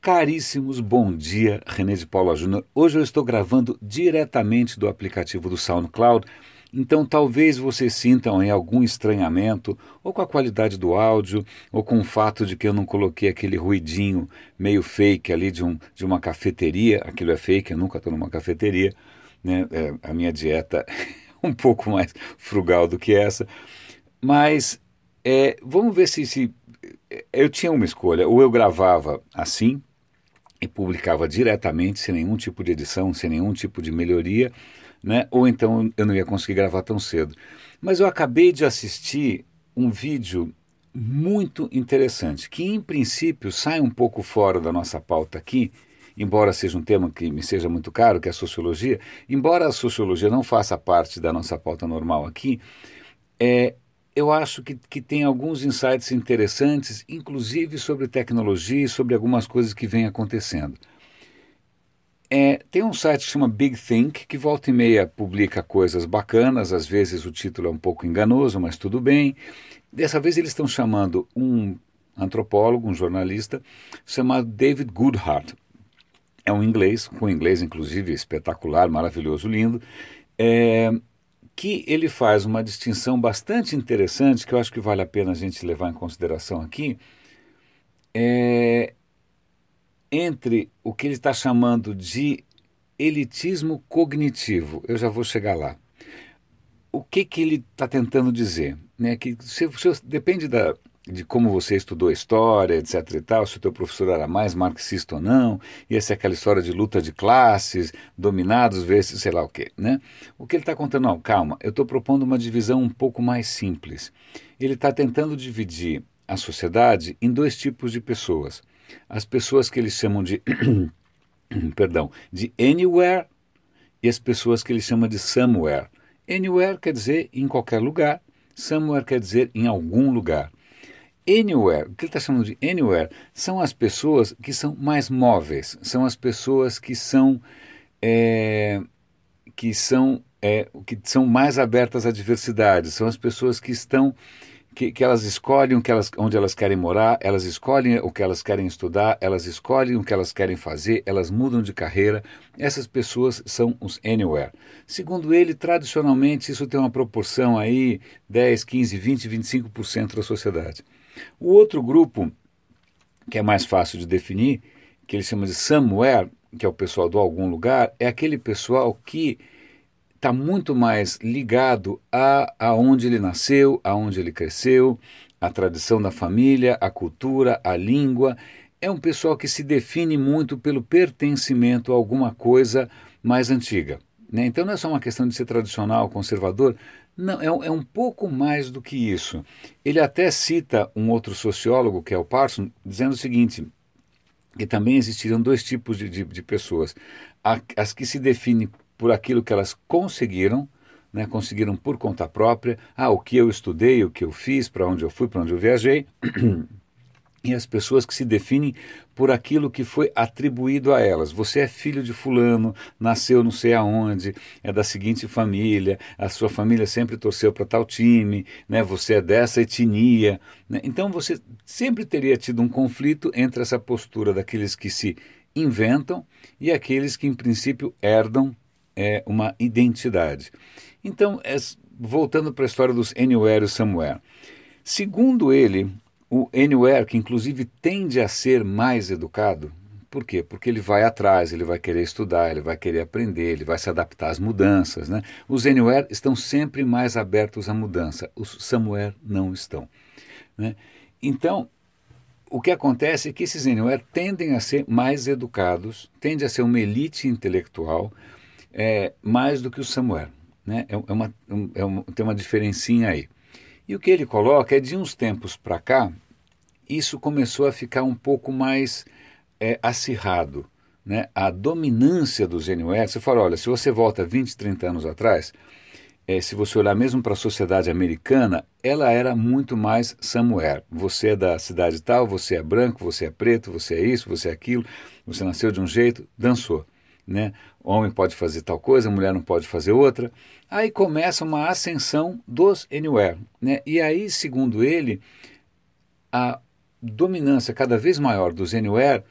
Caríssimos, bom dia, René de Paula Júnior. Hoje eu estou gravando diretamente do aplicativo do SoundCloud, então talvez vocês sintam em algum estranhamento, ou com a qualidade do áudio, ou com o fato de que eu não coloquei aquele ruidinho meio fake ali de, um, de uma cafeteria. Aquilo é fake, eu nunca estou numa cafeteria. Né? É, a minha dieta é um pouco mais frugal do que essa. Mas é, vamos ver se, se eu tinha uma escolha, ou eu gravava assim, e publicava diretamente, sem nenhum tipo de edição, sem nenhum tipo de melhoria, né? ou então eu não ia conseguir gravar tão cedo. Mas eu acabei de assistir um vídeo muito interessante, que em princípio sai um pouco fora da nossa pauta aqui, embora seja um tema que me seja muito caro, que é a sociologia, embora a sociologia não faça parte da nossa pauta normal aqui, é, eu acho que, que tem alguns insights interessantes, inclusive sobre tecnologia e sobre algumas coisas que vêm acontecendo. É, tem um site que chama Big Think, que volta e meia publica coisas bacanas, às vezes o título é um pouco enganoso, mas tudo bem. Dessa vez eles estão chamando um antropólogo, um jornalista, chamado David Goodhart. É um inglês, com inglês inclusive espetacular, maravilhoso, lindo. É, que ele faz uma distinção bastante interessante, que eu acho que vale a pena a gente levar em consideração aqui, é, entre o que ele está chamando de elitismo cognitivo. Eu já vou chegar lá. O que, que ele está tentando dizer? Né? Que se, se, depende da, de como você estudou história, etc e tal, se o teu professor era mais marxista ou não, ia ser aquela história de luta de classes, dominados versus sei lá o quê, né? O que ele está contando, não, calma, eu estou propondo uma divisão um pouco mais simples. Ele está tentando dividir a sociedade em dois tipos de pessoas. As pessoas que eles chamam de, perdão, de anywhere e as pessoas que ele chama de somewhere. Anywhere quer dizer em qualquer lugar, somewhere quer dizer em algum lugar. Anywhere, o que ele está chamando de anywhere, são as pessoas que são mais móveis, são as pessoas que são é, que são é, que são mais abertas à diversidade, são as pessoas que estão que, que elas escolhem que elas, onde elas querem morar, elas escolhem o que elas querem estudar, elas escolhem o que elas querem fazer, elas mudam de carreira. Essas pessoas são os anywhere. Segundo ele, tradicionalmente isso tem uma proporção aí 10, 15, 20, 25% da sociedade. O outro grupo, que é mais fácil de definir, que ele chama de somewhere, que é o pessoal do algum lugar, é aquele pessoal que está muito mais ligado a aonde ele nasceu, aonde ele cresceu, a tradição da família, a cultura, a língua. É um pessoal que se define muito pelo pertencimento a alguma coisa mais antiga. Né? Então não é só uma questão de ser tradicional, conservador, não, é, é, um pouco mais do que isso. Ele até cita um outro sociólogo, que é o Parson, dizendo o seguinte: que também existiriam dois tipos de, de, de pessoas. As que se definem por aquilo que elas conseguiram, né, conseguiram por conta própria, ah, o que eu estudei, o que eu fiz, para onde eu fui, para onde eu viajei, e as pessoas que se definem por aquilo que foi atribuído a elas. Você é filho de fulano, nasceu não sei aonde, é da seguinte família, a sua família sempre torceu para tal time, né? Você é dessa etnia, né? Então você sempre teria tido um conflito entre essa postura daqueles que se inventam e aqueles que em princípio herdam é, uma identidade. Então, é, voltando para a história dos anywhere somewhere. Segundo ele, o Anywhere, que inclusive tende a ser mais educado, por quê? Porque ele vai atrás, ele vai querer estudar, ele vai querer aprender, ele vai se adaptar às mudanças. Né? Os Anywhere estão sempre mais abertos à mudança, os Somewhere não estão. Né? Então, o que acontece é que esses Anywhere tendem a ser mais educados, tendem a ser uma elite intelectual, é, mais do que o Somewhere. Né? É, é uma, é uma, tem uma diferencinha aí. E o que ele coloca é de uns tempos para cá, isso começou a ficar um pouco mais é, acirrado. Né? A dominância do Anywhere, você fala, olha, se você volta 20, 30 anos atrás, é, se você olhar mesmo para a sociedade americana, ela era muito mais somewhere. Você é da cidade tal, você é branco, você é preto, você é isso, você é aquilo, você nasceu de um jeito, dançou né? Homem pode fazer tal coisa, mulher não pode fazer outra. Aí começa uma ascensão dos anywhere, né? E aí, segundo ele, a dominância cada vez maior dos anywhere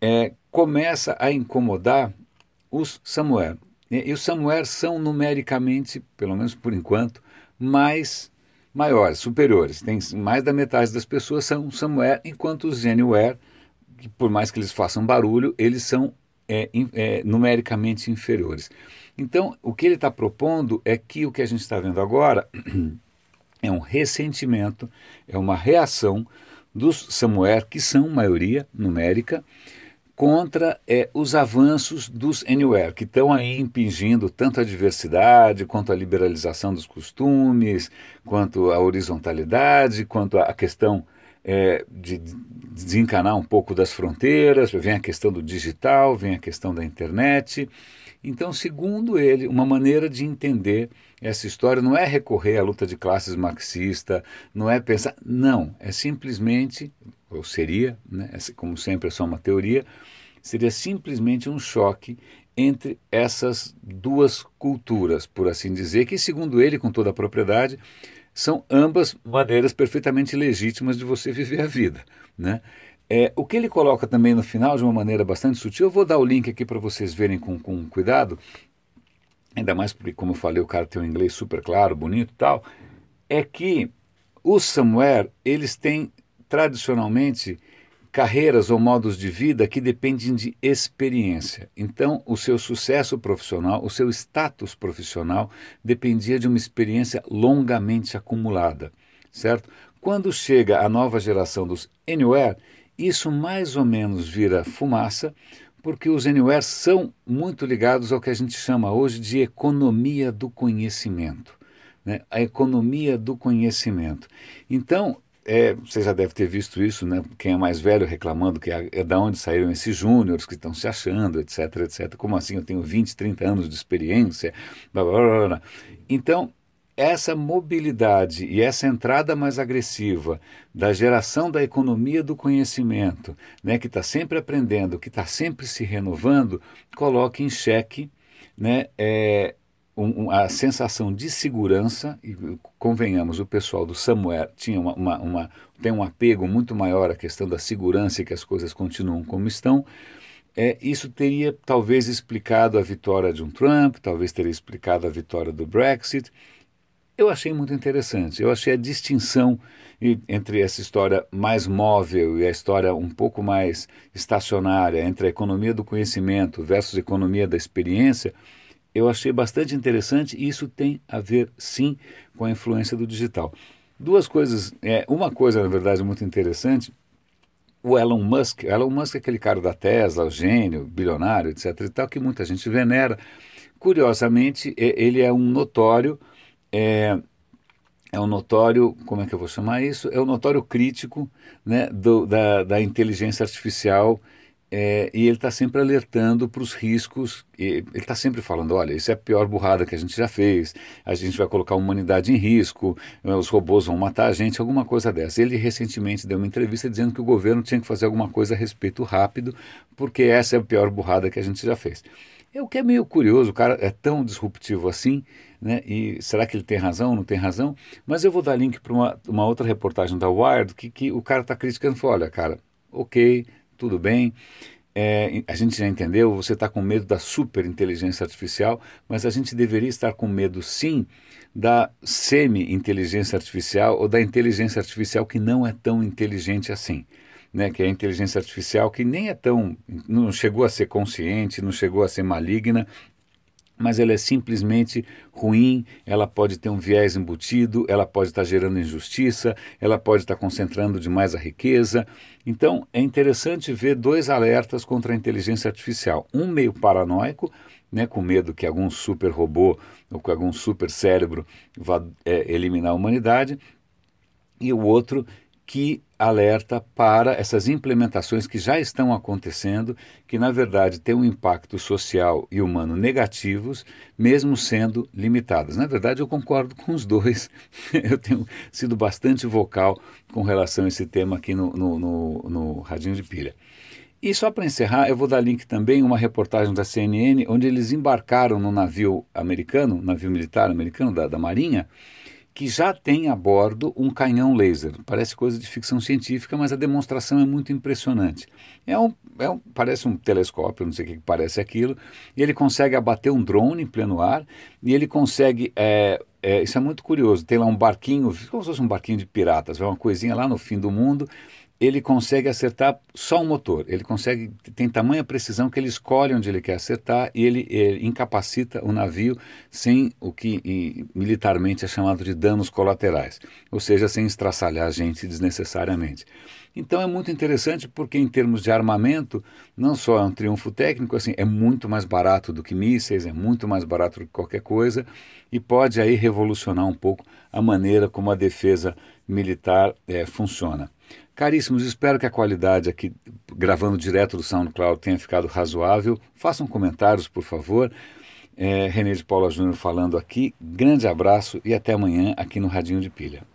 é, começa a incomodar os Samuel. E, e os Samuel são numericamente, pelo menos por enquanto, mais maiores, superiores. Tem mais da metade das pessoas são Samuel, enquanto os Genuer, por mais que eles façam barulho, eles são é, é, numericamente inferiores. Então, o que ele está propondo é que o que a gente está vendo agora é um ressentimento, é uma reação dos Samuel, que são maioria numérica, contra é, os avanços dos Anywhere, que estão aí impingindo tanto a diversidade, quanto a liberalização dos costumes, quanto a horizontalidade, quanto a questão é, de desencanar um pouco das fronteiras, vem a questão do digital, vem a questão da internet. Então, segundo ele, uma maneira de entender essa história não é recorrer à luta de classes marxista, não é pensar. Não, é simplesmente, ou seria, né, como sempre é só uma teoria, seria simplesmente um choque entre essas duas culturas, por assim dizer, que, segundo ele, com toda a propriedade, são ambas maneiras perfeitamente legítimas de você viver a vida. Né? É, o que ele coloca também no final, de uma maneira bastante sutil, eu vou dar o link aqui para vocês verem com, com cuidado, ainda mais porque, como eu falei, o cara tem um inglês super claro, bonito e tal, é que os Somewhere, eles têm tradicionalmente carreiras ou modos de vida que dependem de experiência. Então, o seu sucesso profissional, o seu status profissional dependia de uma experiência longamente acumulada, certo? Quando chega a nova geração dos Anywhere, isso mais ou menos vira fumaça, porque os Anywhere são muito ligados ao que a gente chama hoje de economia do conhecimento. Né? A economia do conhecimento. Então, é, você já deve ter visto isso, né? Quem é mais velho reclamando que é, é da onde saíram esses júniores que estão se achando, etc, etc. Como assim? Eu tenho 20, 30 anos de experiência. Blá, blá, blá. Então, essa mobilidade e essa entrada mais agressiva da geração da economia do conhecimento, né, que está sempre aprendendo, que está sempre se renovando, coloca em xeque né, é, um, a sensação de segurança, e convenhamos, o pessoal do Samuel tinha uma, uma, uma, tem um apego muito maior à questão da segurança e que as coisas continuam como estão. É, isso teria talvez explicado a vitória de um Trump, talvez teria explicado a vitória do Brexit. Eu achei muito interessante. Eu achei a distinção entre essa história mais móvel e a história um pouco mais estacionária, entre a economia do conhecimento versus a economia da experiência, eu achei bastante interessante e isso tem a ver, sim, com a influência do digital. Duas coisas, é, uma coisa, na verdade, muito interessante, o Elon Musk, Elon Musk é aquele cara da Tesla, o gênio, bilionário, etc e tal, que muita gente venera. Curiosamente, ele é um notório, é, é um notório, como é que eu vou chamar isso? É um notório crítico né, do, da, da inteligência artificial é, e ele está sempre alertando para os riscos, ele está sempre falando: olha, isso é a pior burrada que a gente já fez, a gente vai colocar a humanidade em risco, né, os robôs vão matar a gente, alguma coisa dessa. Ele recentemente deu uma entrevista dizendo que o governo tinha que fazer alguma coisa a respeito rápido, porque essa é a pior burrada que a gente já fez. É o que é meio curioso, o cara é tão disruptivo assim, né? E será que ele tem razão ou não tem razão? Mas eu vou dar link para uma, uma outra reportagem da Wired que, que o cara está criticando, falou, olha, cara, ok, tudo bem. É, a gente já entendeu, você está com medo da superinteligência artificial, mas a gente deveria estar com medo sim da semi-inteligência artificial ou da inteligência artificial que não é tão inteligente assim. Né, que é a inteligência artificial que nem é tão. não chegou a ser consciente, não chegou a ser maligna, mas ela é simplesmente ruim, ela pode ter um viés embutido, ela pode estar gerando injustiça, ela pode estar concentrando demais a riqueza. Então, é interessante ver dois alertas contra a inteligência artificial. Um meio paranoico, né, com medo que algum super robô ou que algum super cérebro vá é, eliminar a humanidade, e o outro que alerta para essas implementações que já estão acontecendo, que na verdade têm um impacto social e humano negativos, mesmo sendo limitadas. Na verdade, eu concordo com os dois. eu tenho sido bastante vocal com relação a esse tema aqui no, no, no, no Radinho de Pilha. E só para encerrar, eu vou dar link também uma reportagem da CNN, onde eles embarcaram no navio americano, navio militar americano da, da Marinha, que já tem a bordo um canhão laser. Parece coisa de ficção científica, mas a demonstração é muito impressionante. É um, é um, parece um telescópio, não sei o que parece aquilo, e ele consegue abater um drone em pleno ar, e ele consegue, é, é, isso é muito curioso, tem lá um barquinho, como se fosse um barquinho de piratas, é uma coisinha lá no fim do mundo, ele consegue acertar só um motor. Ele consegue tem tamanha precisão que ele escolhe onde ele quer acertar e ele, ele incapacita o navio sem o que e, militarmente é chamado de danos colaterais, ou seja, sem estraçalhar a gente desnecessariamente. Então é muito interessante porque em termos de armamento, não só é um triunfo técnico, assim, é muito mais barato do que mísseis, é muito mais barato do que qualquer coisa e pode aí revolucionar um pouco a maneira como a defesa militar é, funciona. Caríssimos, espero que a qualidade aqui, gravando direto do SoundCloud, tenha ficado razoável. Façam comentários, por favor. É, René de Paula Júnior falando aqui. Grande abraço e até amanhã aqui no Radinho de Pilha.